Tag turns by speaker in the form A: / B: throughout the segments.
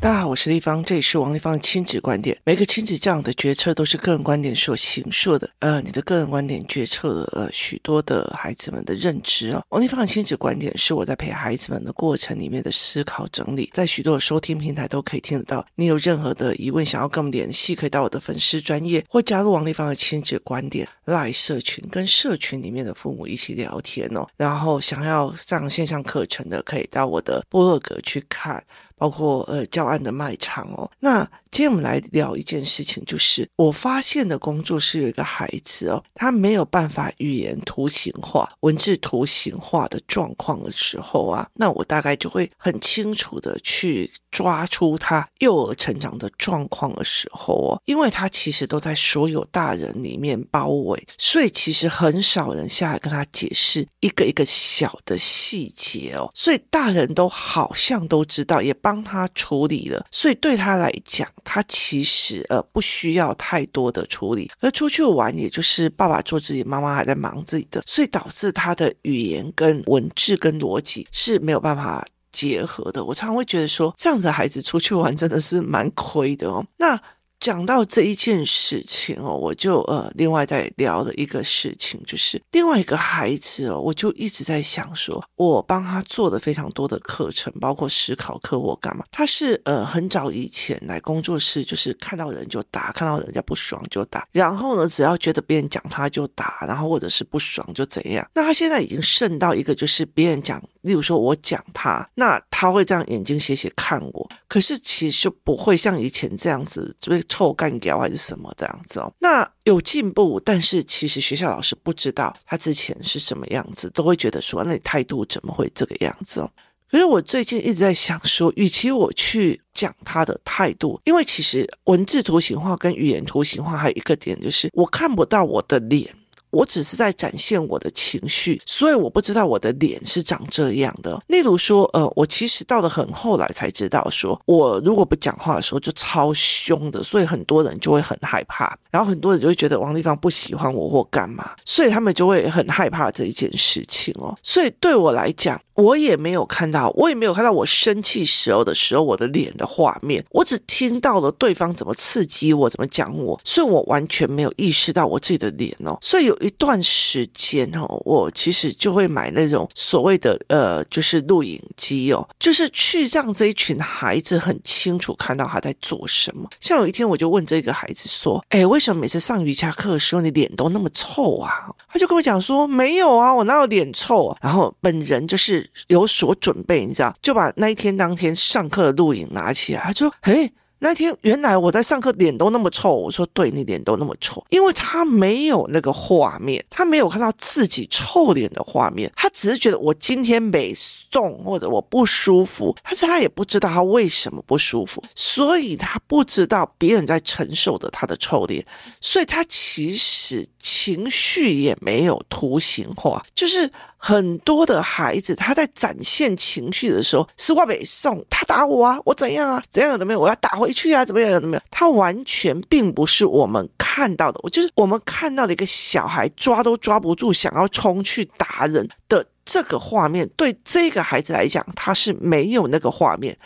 A: 大家好，我是丽芳，这里是王立芳的亲子观点。每个亲子这样的决策都是个人观点所形塑的，呃，你的个人观点决策了呃许多的孩子们的认知哦。王立芳的亲子观点是我在陪孩子们的过程里面的思考整理，在许多的收听平台都可以听得到。你有任何的疑问想要跟我们联系，可以到我的粉丝专业或加入王立芳的亲子观点 LINE 社群，跟社群里面的父母一起聊天哦。然后想要上线上课程的，可以到我的部落格去看。包括呃教案的卖场哦，那今天我们来聊一件事情，就是我发现的工作室有一个孩子哦，他没有办法语言图形化、文字图形化的状况的时候啊，那我大概就会很清楚的去抓出他幼儿成长的状况的时候哦，因为他其实都在所有大人里面包围，所以其实很少人下来跟他解释一个一个小的细节哦，所以大人都好像都知道，也帮他处理了，所以对他来讲，他其实呃不需要太多的处理。而出去玩，也就是爸爸做自己，妈妈还在忙自己的，所以导致他的语言跟文字跟逻辑是没有办法结合的。我常常会觉得说，这样子的孩子出去玩真的是蛮亏的哦。那。讲到这一件事情哦，我就呃，另外再聊的一个事情，就是另外一个孩子哦，我就一直在想说，我帮他做的非常多的课程，包括思考课我干嘛。他是呃很早以前来工作室，就是看到人就打，看到人家不爽就打，然后呢，只要觉得别人讲他就打，然后或者是不爽就怎样。那他现在已经渗到一个，就是别人讲。例如说，我讲他，那他会这样眼睛斜斜看我，可是其实不会像以前这样子，就会臭干譙还是什么这样子哦。那有进步，但是其实学校老师不知道他之前是什么样子，都会觉得说，那你态度怎么会这个样子哦？可是我最近一直在想说，与其我去讲他的态度，因为其实文字图形化跟语言图形化还有一个点，就是我看不到我的脸。我只是在展现我的情绪，所以我不知道我的脸是长这样的。例如说，呃，我其实到了很后来才知道说，我如果不讲话的时候就超凶的，所以很多人就会很害怕，然后很多人就会觉得王丽芳不喜欢我或干嘛，所以他们就会很害怕这一件事情哦。所以对我来讲，我也没有看到，我也没有看到我生气时候的时候我的脸的画面，我只听到了对方怎么刺激我，怎么讲我，所以我完全没有意识到我自己的脸哦，所以有。一段时间哦，我其实就会买那种所谓的呃，就是录影机哦，就是去让这一群孩子很清楚看到他在做什么。像有一天，我就问这个孩子说：“哎，为什么每次上瑜伽课的时候你脸都那么臭啊？”他就跟我讲说：“没有啊，我哪有脸臭啊？”然后本人就是有所准备，你知道，就把那一天当天上课的录影拿起来，他说：“哎。”那天原来我在上课脸都那么臭，我说对，你脸都那么臭，因为他没有那个画面，他没有看到自己臭脸的画面，他只是觉得我今天没送或者我不舒服，但是他也不知道他为什么不舒服，所以他不知道别人在承受着他的臭脸，所以他其实情绪也没有图形化，就是。很多的孩子，他在展现情绪的时候，是话没送，他打我啊，我怎样啊，怎样怎么样，我要打回去啊，怎么样怎么样，他完全并不是我们看到的，我就是我们看到的一个小孩抓都抓不住，想要冲去打人的这个画面，对这个孩子来讲，他是没有那个画面。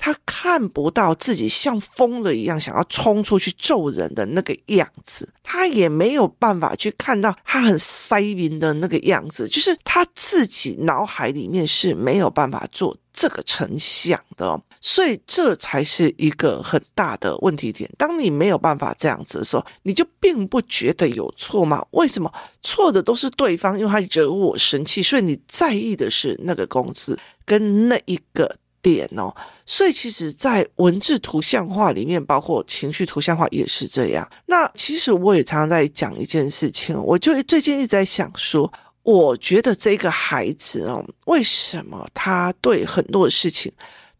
A: 他看不到自己像疯了一样想要冲出去揍人的那个样子，他也没有办法去看到他很塞明的那个样子，就是他自己脑海里面是没有办法做这个成像的，所以这才是一个很大的问题点。当你没有办法这样子的时候，你就并不觉得有错吗？为什么错的都是对方？因为他惹我生气，所以你在意的是那个工资跟那一个。点哦，所以其实，在文字图像化里面，包括情绪图像化也是这样。那其实我也常常在讲一件事情，我就最近一直在想说，我觉得这个孩子哦，为什么他对很多事情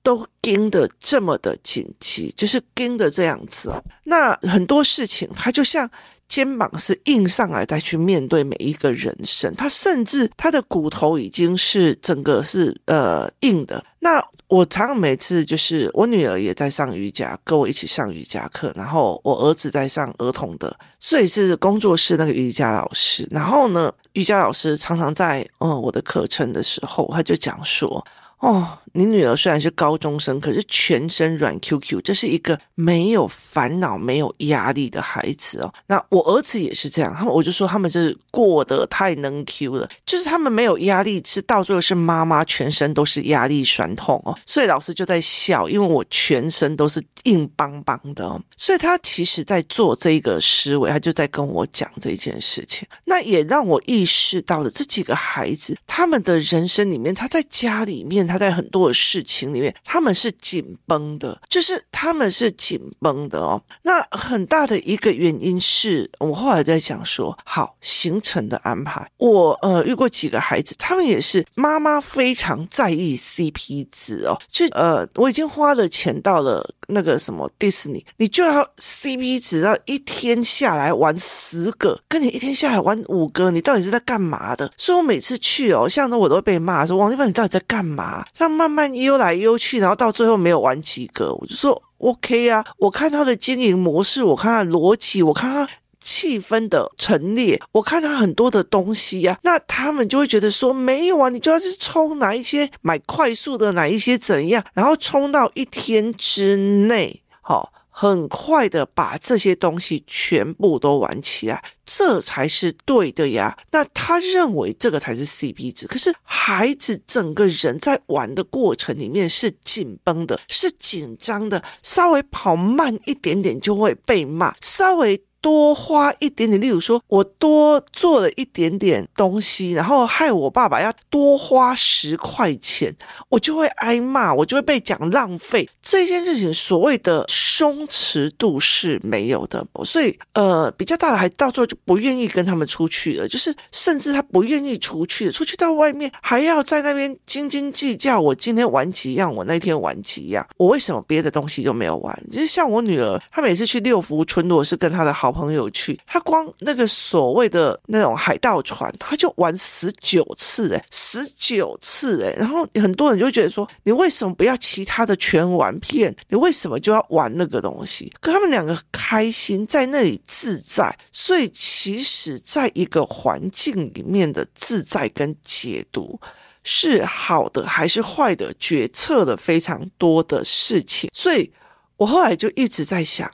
A: 都盯得这么的紧急，就是盯得这样子哦。那很多事情，他就像。肩膀是硬上来再去面对每一个人生，他甚至他的骨头已经是整个是呃硬的。那我常常每次就是我女儿也在上瑜伽，跟我一起上瑜伽课，然后我儿子在上儿童的，所以是工作室那个瑜伽老师。然后呢，瑜伽老师常常在嗯我的课程的时候，他就讲说。哦，你女儿虽然是高中生，可是全身软 Q Q，这是一个没有烦恼、没有压力的孩子哦。那我儿子也是这样，他们我就说他们就是过得太能 Q 了，就是他们没有压力，是到最后是妈妈全身都是压力酸痛哦。所以老师就在笑，因为我全身都是硬邦邦的哦。所以他其实在做这个思维，他就在跟我讲这件事情。那也让我意识到了这几个孩子，他们的人生里面，他在家里面。他在很多的事情里面，他们是紧绷的，就是他们是紧绷的哦。那很大的一个原因是我后来在想说，好行程的安排，我呃遇过几个孩子，他们也是妈妈非常在意 CP 值哦，就呃我已经花了钱到了那个什么迪士尼，你就要 CP 值，要一天下来玩十个，跟你一天下来玩五个，你到底是在干嘛的？所以我每次去哦，像那我都会被骂说王丽芳，你到底在干嘛？这样慢慢悠来悠去，然后到最后没有玩几个，我就说 OK 啊。我看他的经营模式，我看他逻辑，我看他气氛的陈列，我看他很多的东西呀、那他们就会觉得说没有啊，你就要去冲哪一些买快速的，哪一些怎样，然后冲到一天之内，好。很快的把这些东西全部都玩起来，这才是对的呀。那他认为这个才是 CP 值，可是孩子整个人在玩的过程里面是紧绷的，是紧张的，稍微跑慢一点点就会被骂，稍微。多花一点点，例如说，我多做了一点点东西，然后害我爸爸要多花十块钱，我就会挨骂，我就会被讲浪费。这件事情所谓的松弛度是没有的，所以呃，比较大的孩子到最后就不愿意跟他们出去了，就是甚至他不愿意出去，出去到外面还要在那边斤斤计较。我今天玩几样，我那天玩几样，我为什么别的东西就没有玩？就是像我女儿，她每次去六福村，如果是跟她的好。朋友去，他光那个所谓的那种海盗船，他就玩十九次哎，十九次哎，然后很多人就觉得说，你为什么不要其他的全玩遍？你为什么就要玩那个东西？可他们两个开心在那里自在，所以其实在一个环境里面的自在跟解读是好的还是坏的，决策了非常多的事情。所以我后来就一直在想。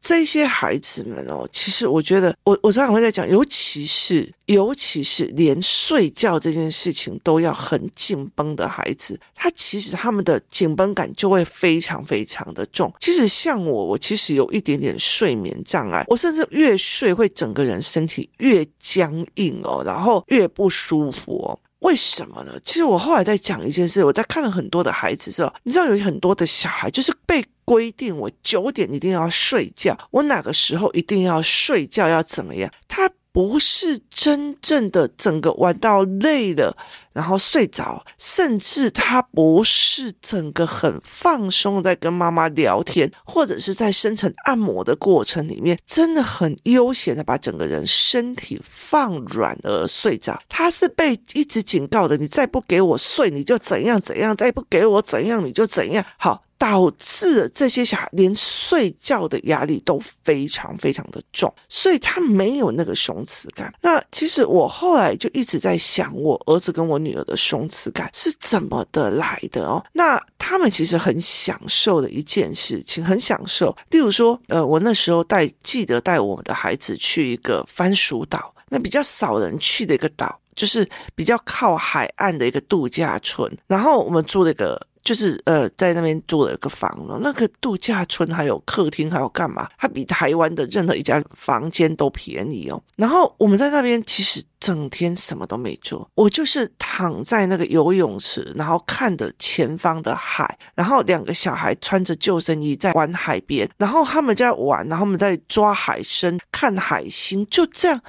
A: 这些孩子们哦，其实我觉得，我我常常会在讲，尤其是尤其是连睡觉这件事情都要很紧绷的孩子，他其实他们的紧绷感就会非常非常的重。其实像我，我其实有一点点睡眠障碍，我甚至越睡会整个人身体越僵硬哦，然后越不舒服哦。为什么呢？其实我后来在讲一件事，我在看了很多的孩子之后，你知道有很多的小孩就是被规定我九点一定要睡觉，我哪个时候一定要睡觉，要怎么样？他。不是真正的整个玩到累了，然后睡着，甚至他不是整个很放松在跟妈妈聊天，或者是在深层按摩的过程里面，真的很悠闲的把整个人身体放软而睡着。他是被一直警告的，你再不给我睡，你就怎样怎样；再不给我怎样，你就怎样。好。导致这些小孩连睡觉的压力都非常非常的重，所以他没有那个松弛感。那其实我后来就一直在想，我儿子跟我女儿的松弛感是怎么的来的哦？那他们其实很享受的一件事情，很享受。例如说，呃，我那时候带记得带我的孩子去一个番薯岛，那比较少人去的一个岛，就是比较靠海岸的一个度假村，然后我们住了一个。就是呃，在那边租了一个房子，那个度假村还有客厅，还有干嘛？它比台湾的任何一家房间都便宜哦。然后我们在那边其实整天什么都没做，我就是躺在那个游泳池，然后看着前方的海，然后两个小孩穿着救生衣在玩海边，然后他们在玩，然后他们在抓海参、看海星，就这样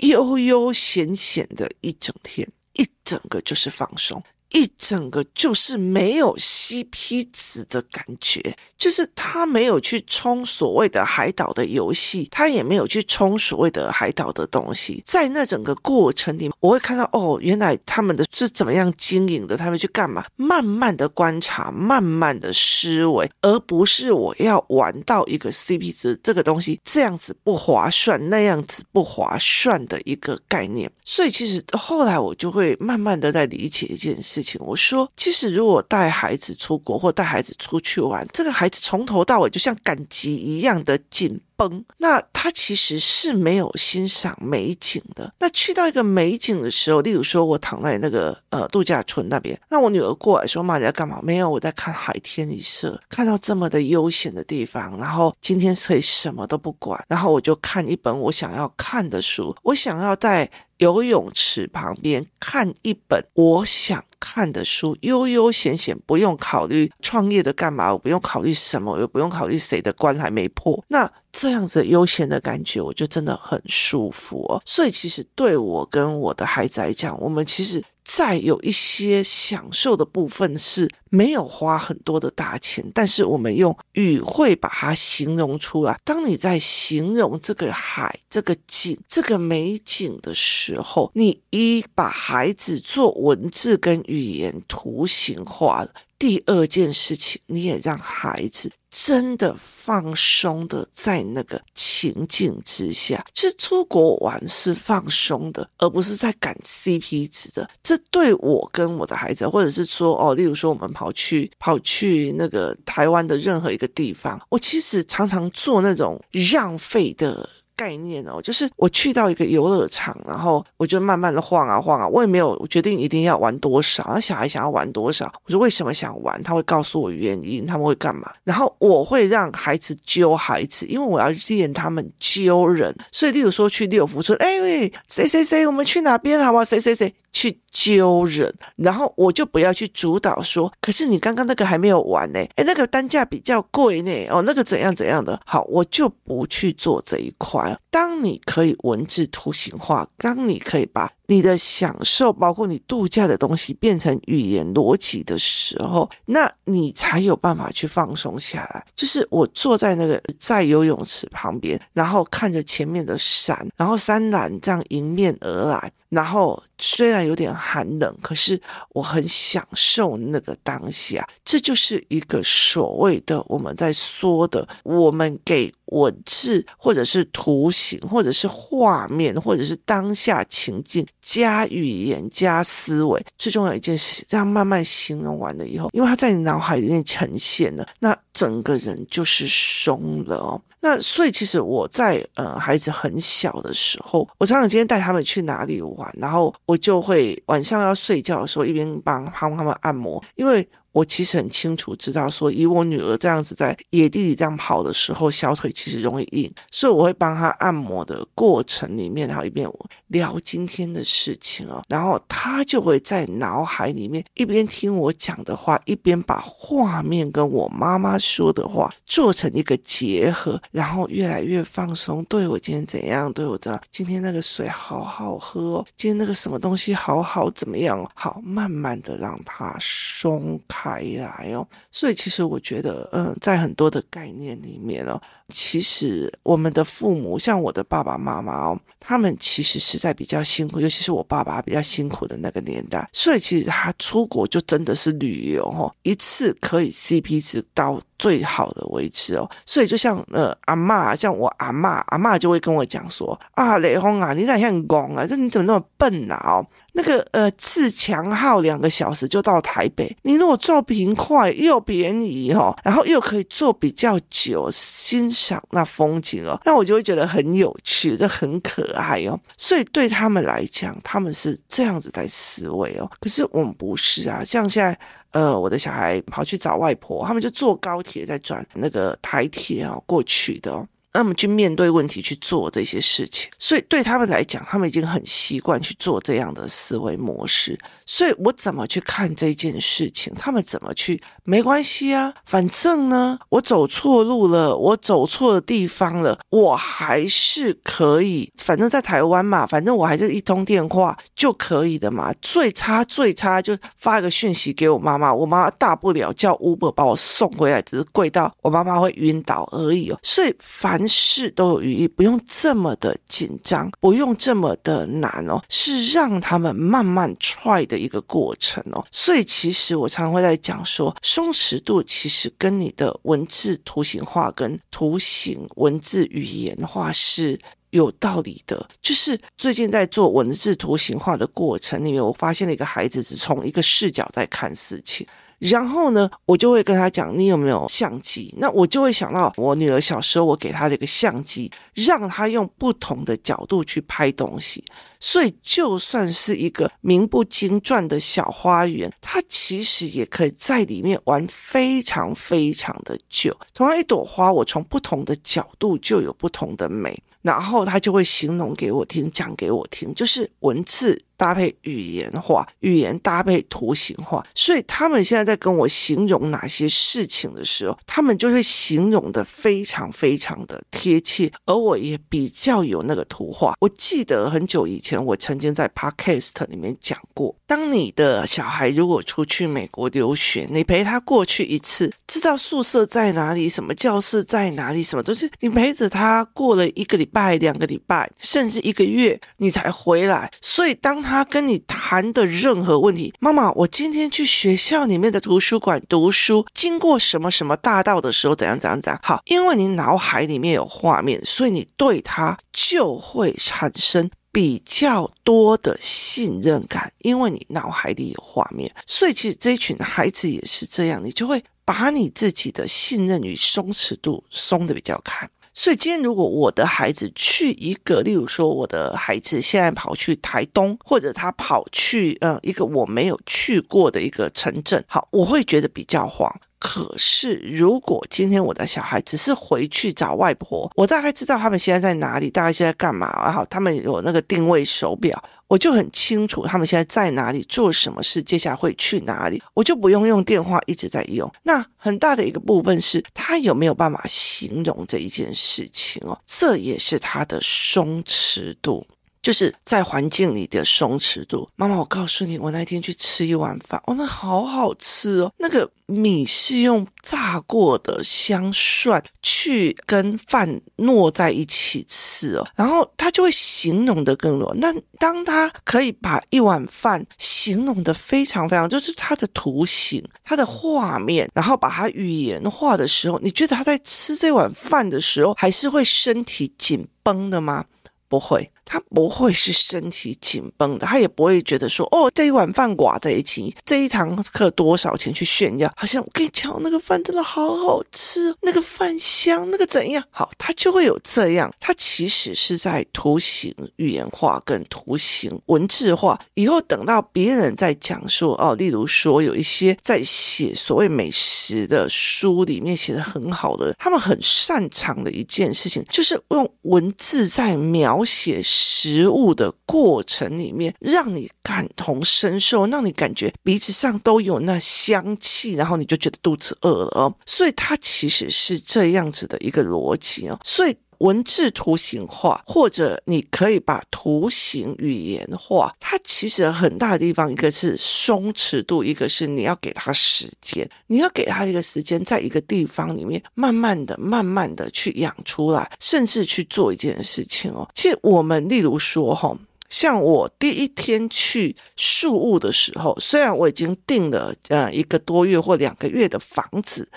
A: 悠悠闲闲的一整天，一整个就是放松。一整个就是没有 CP 值的感觉，就是他没有去冲所谓的海岛的游戏，他也没有去冲所谓的海岛的东西。在那整个过程里，我会看到哦，原来他们的是怎么样经营的，他们去干嘛？慢慢的观察，慢慢的思维，而不是我要玩到一个 CP 值这个东西这样子不划算，那样子不划算的一个概念。所以其实后来我就会慢慢的在理解一件事。事情。我说，其实如果带孩子出国或带孩子出去玩，这个孩子从头到尾就像赶集一样的紧绷，那他其实是没有欣赏美景的。那去到一个美景的时候，例如说我躺在那个呃度假村那边，那我女儿过来说：“妈，你在干嘛？”没有，我在看海天一色，看到这么的悠闲的地方，然后今天可以什么都不管，然后我就看一本我想要看的书，我想要在。游泳池旁边看一本我想看的书，悠悠闲闲，不用考虑创业的干嘛，我不用考虑什么，也不用考虑谁的关还没破。那这样子悠闲的感觉，我就真的很舒服哦。所以其实对我跟我的孩子来讲，我们其实。再有一些享受的部分是没有花很多的大钱，但是我们用语汇把它形容出来。当你在形容这个海、这个景、这个美景的时候，你一把孩子做文字跟语言图形化了。第二件事情，你也让孩子真的放松的在那个情境之下。其实出国玩是放松的，而不是在赶 CP 值的。这对我跟我的孩子，或者是说哦，例如说我们跑去跑去那个台湾的任何一个地方，我其实常常做那种浪费的。概念哦，就是我去到一个游乐场，然后我就慢慢的晃啊晃啊，我也没有决定一定要玩多少，那小孩想要玩多少，我说为什么想玩，他会告诉我原因，他们会干嘛，然后我会让孩子揪孩子，因为我要练他们揪人，所以例如说去六福村，哎喂，谁谁谁，我们去哪边好不好？谁谁谁去揪人，然后我就不要去主导说，可是你刚刚那个还没有完呢，哎，那个单价比较贵呢，哦，那个怎样怎样的，好，我就不去做这一块。当你可以文字图形化，当你可以把你的享受，包括你度假的东西，变成语言逻辑的时候，那你才有办法去放松下来。就是我坐在那个在游泳池旁边，然后看着前面的山，然后山岚这样迎面而来，然后虽然有点寒冷，可是我很享受那个当下。这就是一个所谓的我们在说的，我们给文字或者是图形，或者是画面，或者是当下情境。加语言加思维，最重要一件事，这样慢慢形容完了以后，因为他在你脑海里面呈现了，那整个人就是松了哦。那所以其实我在呃孩子很小的时候，我常常今天带他们去哪里玩，然后我就会晚上要睡觉的时候一边帮帮他们按摩，因为。我其实很清楚知道，说以我女儿这样子在野地里这样跑的时候，小腿其实容易硬，所以我会帮她按摩的过程里面，然后一边聊今天的事情哦，然后她就会在脑海里面一边听我讲的话，一边把画面跟我妈妈说的话做成一个结合，然后越来越放松。对，我今天怎样？对，我这样？今天那个水好好喝哦，今天那个什么东西好好怎么样？好，慢慢的让她松开。开来哦，所以其实我觉得，嗯，在很多的概念里面哦，其实我们的父母，像我的爸爸妈妈哦，他们其实是在比较辛苦，尤其是我爸爸比较辛苦的那个年代，所以其实他出国就真的是旅游哦，一次可以 CP 值到最好的位置哦，所以就像呃阿嬷，像我阿嬷，阿嬷就会跟我讲说啊，雷锋啊，你哪像公啊，这你怎么那么笨啊？哦。那个呃，自强号两个小时就到台北。你如果坐平快又便宜哦，然后又可以坐比较久，欣赏那风景哦，那我就会觉得很有趣，这很可爱哦。所以对他们来讲，他们是这样子在思维哦。可是我们不是啊，像现在呃，我的小孩跑去找外婆，他们就坐高铁再转那个台铁啊过去的哦。那么去面对问题，去做这些事情，所以对他们来讲，他们已经很习惯去做这样的思维模式。所以我怎么去看这件事情？他们怎么去？没关系啊，反正呢，我走错路了，我走错的地方了，我还是可以。反正在台湾嘛，反正我还是一通电话就可以的嘛。最差最差就发一个讯息给我妈妈，我妈妈大不了叫 Uber 把我送回来，只是贵到我妈妈会晕倒而已哦。所以反凡事都有余裕，不用这么的紧张，不用这么的难哦，是让他们慢慢 try 的。一个过程哦，所以其实我常常会在讲说，松弛度其实跟你的文字图形化跟图形文字语言化是有道理的。就是最近在做文字图形化的过程里面，我发现了一个孩子只从一个视角在看事情。然后呢，我就会跟他讲，你有没有相机？那我就会想到我女儿小时候，我给她的一个相机，让她用不同的角度去拍东西。所以，就算是一个名不经传的小花园，它其实也可以在里面玩非常非常的久。同样一朵花，我从不同的角度就有不同的美。然后他就会形容给我听，讲给我听，就是文字。搭配语言化，语言搭配图形化，所以他们现在在跟我形容哪些事情的时候，他们就会形容的非常非常的贴切，而我也比较有那个图画。我记得很久以前，我曾经在 Podcast 里面讲过，当你的小孩如果出去美国留学，你陪他过去一次，知道宿舍在哪里，什么教室在哪里，什么都是你陪着他过了一个礼拜、两个礼拜，甚至一个月，你才回来。所以当他他跟你谈的任何问题，妈妈，我今天去学校里面的图书馆读书，经过什么什么大道的时候，怎样怎样怎样。好，因为你脑海里面有画面，所以你对他就会产生比较多的信任感，因为你脑海里有画面。所以其实这一群孩子也是这样，你就会把你自己的信任与松弛度松的比较开。所以今天，如果我的孩子去一个，例如说，我的孩子现在跑去台东，或者他跑去嗯一个我没有去过的一个城镇，好，我会觉得比较慌。可是，如果今天我的小孩只是回去找外婆，我大概知道他们现在在哪里，大概现在干嘛，然后他们有那个定位手表，我就很清楚他们现在在哪里，做什么事，接下来会去哪里，我就不用用电话一直在用。那很大的一个部分是他有没有办法形容这一件事情哦，这也是他的松弛度。就是在环境里的松弛度。妈妈，我告诉你，我那天去吃一碗饭，哦，那好好吃哦。那个米是用炸过的香蒜去跟饭糯在一起吃哦，然后他就会形容得更多。那当他可以把一碗饭形容得非常非常，就是它的图形、它的画面，然后把它语言化的时候，你觉得他在吃这碗饭的时候，还是会身体紧绷的吗？不会。他不会是身体紧绷的，他也不会觉得说哦，这一碗饭寡在一起，这一堂课多少钱去炫耀？好像我跟你讲，那个饭真的好好吃，那个饭香，那个怎样？好，他就会有这样。他其实是在图形语言化跟图形文字化。以后等到别人在讲说哦，例如说有一些在写所谓美食的书里面写的很好的，他们很擅长的一件事情，就是用文字在描写。食物的过程里面，让你感同身受，让你感觉鼻子上都有那香气，然后你就觉得肚子饿了哦。所以它其实是这样子的一个逻辑哦。所以文字图形化，或者你可以把图形语言化，它其实很大的地方，一个是松弛度，一个是你要给它时间，你要给它一个时间，在一个地方里面慢慢的、慢慢的去养出来，甚至去做一件事情哦。其实我们例如说哈，像我第一天去树屋的时候，虽然我已经订了呃一个多月或两个月的房子。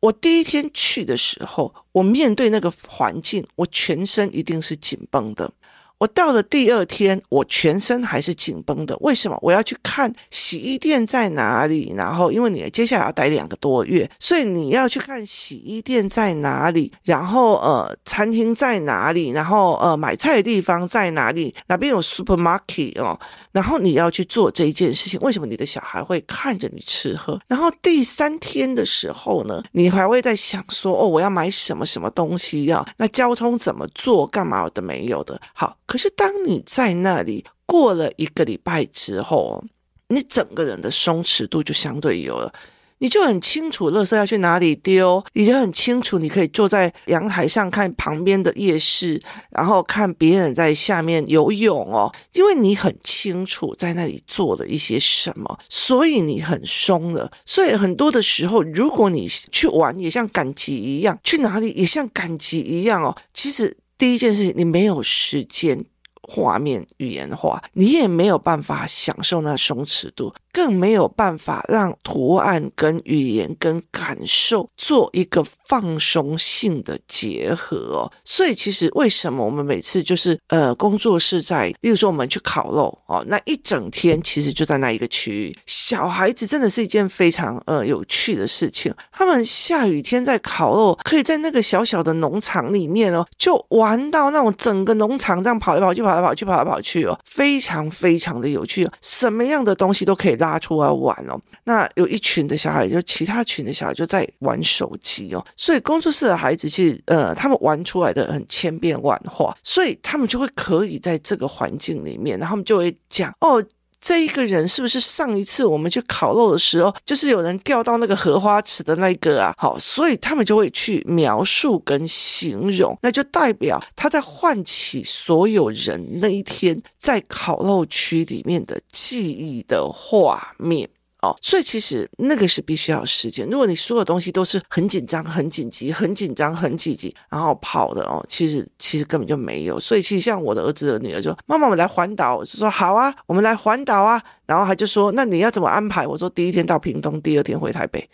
A: 我第一天去的时候，我面对那个环境，我全身一定是紧绷的。我到了第二天，我全身还是紧绷的。为什么？我要去看洗衣店在哪里，然后因为你接下来要待两个多月，所以你要去看洗衣店在哪里，然后呃，餐厅在哪里，然后呃，买菜的地方在哪里，哪边有 supermarket 哦，然后你要去做这一件事情。为什么你的小孩会看着你吃喝？然后第三天的时候呢，你还会在想说，哦，我要买什么什么东西呀？那交通怎么做？干嘛的没有的？好。可是，当你在那里过了一个礼拜之后，你整个人的松弛度就相对有了。你就很清楚，垃圾要去哪里丢，你就很清楚，你可以坐在阳台上看旁边的夜市，然后看别人在下面游泳哦，因为你很清楚在那里做了一些什么，所以你很松了。所以很多的时候，如果你去玩，也像赶集一样，去哪里也像赶集一样哦，其实。第一件事情，你没有时间画面语言化，你也没有办法享受那松弛度。更没有办法让图案跟语言跟感受做一个放松性的结合哦。所以其实为什么我们每次就是呃工作室在，例如说我们去烤肉哦，那一整天其实就在那一个区域。小孩子真的是一件非常呃有趣的事情，他们下雨天在烤肉，可以在那个小小的农场里面哦，就玩到那种整个农场这样跑来跑去，跑来跑去，跑来跑去哦，非常非常的有趣哦，什么样的东西都可以让拉出来玩哦。那有一群的小孩，就其他群的小孩就在玩手机哦，所以工作室的孩子其实呃，他们玩出来的很千变万化，所以他们就会可以在这个环境里面，然后他们就会讲哦。这一个人是不是上一次我们去烤肉的时候，就是有人掉到那个荷花池的那个啊？好，所以他们就会去描述跟形容，那就代表他在唤起所有人那一天在烤肉区里面的记忆的画面。哦，所以其实那个是必须要时间。如果你所有东西都是很紧张、很紧急、很紧张、很紧急，然后跑的哦，其实其实根本就没有。所以其实像我的儿子的女儿就说：“妈妈，我们来环岛。”我就说：“好啊，我们来环岛啊。”然后他就说：“那你要怎么安排？”我说：“第一天到屏东，第二天回台北。”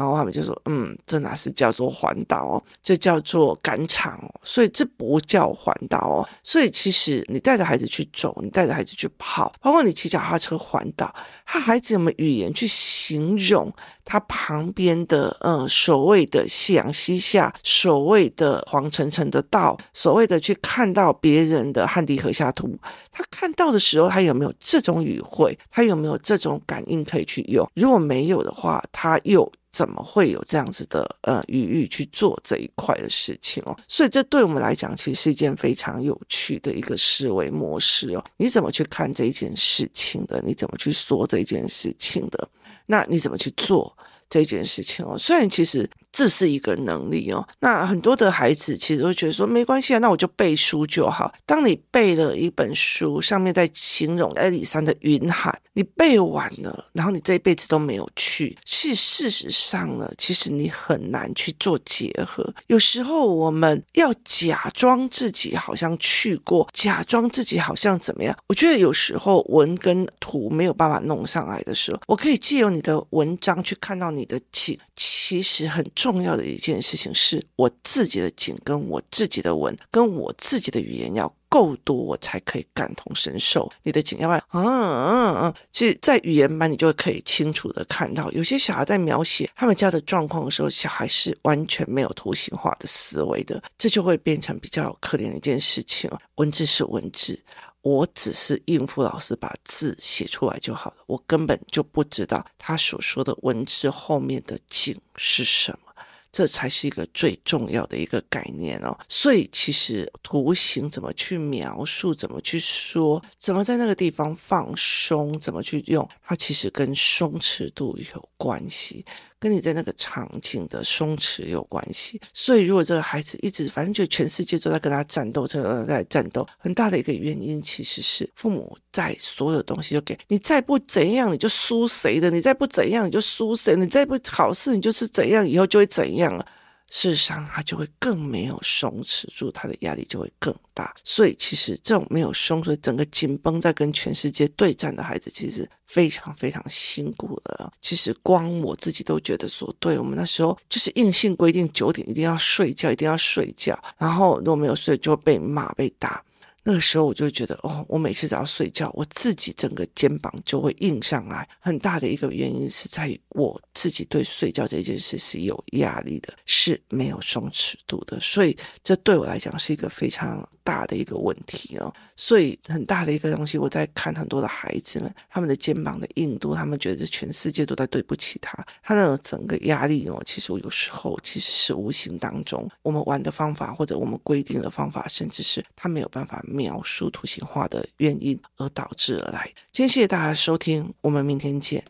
A: 然后他们就说：“嗯，这哪是叫做环岛哦，这叫做赶场哦，所以这不叫环岛哦。所以其实你带着孩子去走，你带着孩子去跑，包括你骑脚踏车环岛，他孩子有没有语言去形容他旁边的呃所谓的夕阳西下，所谓的黄澄澄的道，所谓的去看到别人的汉地禾下土，他看到的时候，他有没有这种语汇？他有没有这种感应可以去用？如果没有的话，他又。怎么会有这样子的呃余裕去做这一块的事情哦？所以这对我们来讲，其实是一件非常有趣的一个思维模式哦。你怎么去看这件事情的？你怎么去说这件事情的？那你怎么去做这件事情哦？虽然其实。这是一个能力哦。那很多的孩子其实会觉得说没关系啊，那我就背书就好。当你背了一本书，上面在形容阿里山的云海，你背完了，然后你这一辈子都没有去，是事实上呢，其实你很难去做结合。有时候我们要假装自己好像去过，假装自己好像怎么样。我觉得有时候文跟图没有办法弄上来的时候，我可以借由你的文章去看到你的景。其实很重要的一件事情是我自己的景跟我自己的文跟我自己的语言要够多，我才可以感同身受。你的景要不然，嗯嗯嗯，其实，在语言班你就可以清楚的看到，有些小孩在描写他们家的状况的时候，小孩是完全没有图形化的思维的，这就会变成比较可怜的一件事情。文字是文字。我只是应付老师把字写出来就好了，我根本就不知道他所说的文字后面的景是什么。这才是一个最重要的一个概念哦，所以其实图形怎么去描述，怎么去说，怎么在那个地方放松，怎么去用，它其实跟松弛度有关系，跟你在那个场景的松弛有关系。所以如果这个孩子一直反正就全世界都在跟他战斗，都在战斗，很大的一个原因其实是父母在所有东西都给你，再不怎样你就输谁的，你再不怎样你就输谁，你再不考试你就是怎样，以后就会怎。样了，事实上他就会更没有松弛住，他的压力就会更所以其实这种没有松，所以整个紧绷在跟全世界对战的孩子，其实非常非常辛苦的。其实光我自己都觉得说，对我们那时候就是硬性规定九点一定要睡觉，一定要睡觉，然后如果没有睡就被骂被打。那个时候我就觉得，哦，我每次只要睡觉，我自己整个肩膀就会硬上来。很大的一个原因是在于我自己对睡觉这件事是有压力的，是没有松弛度的，所以这对我来讲是一个非常大的一个问题哦。所以很大的一个东西，我在看很多的孩子们，他们的肩膀的硬度，他们觉得全世界都在对不起他，他那整个压力哦，其实我有时候其实是无形当中，我们玩的方法或者我们规定的方法，甚至是他没有办法。描述图形化的原因而导致而来。今天谢谢大家收听，我们明天见。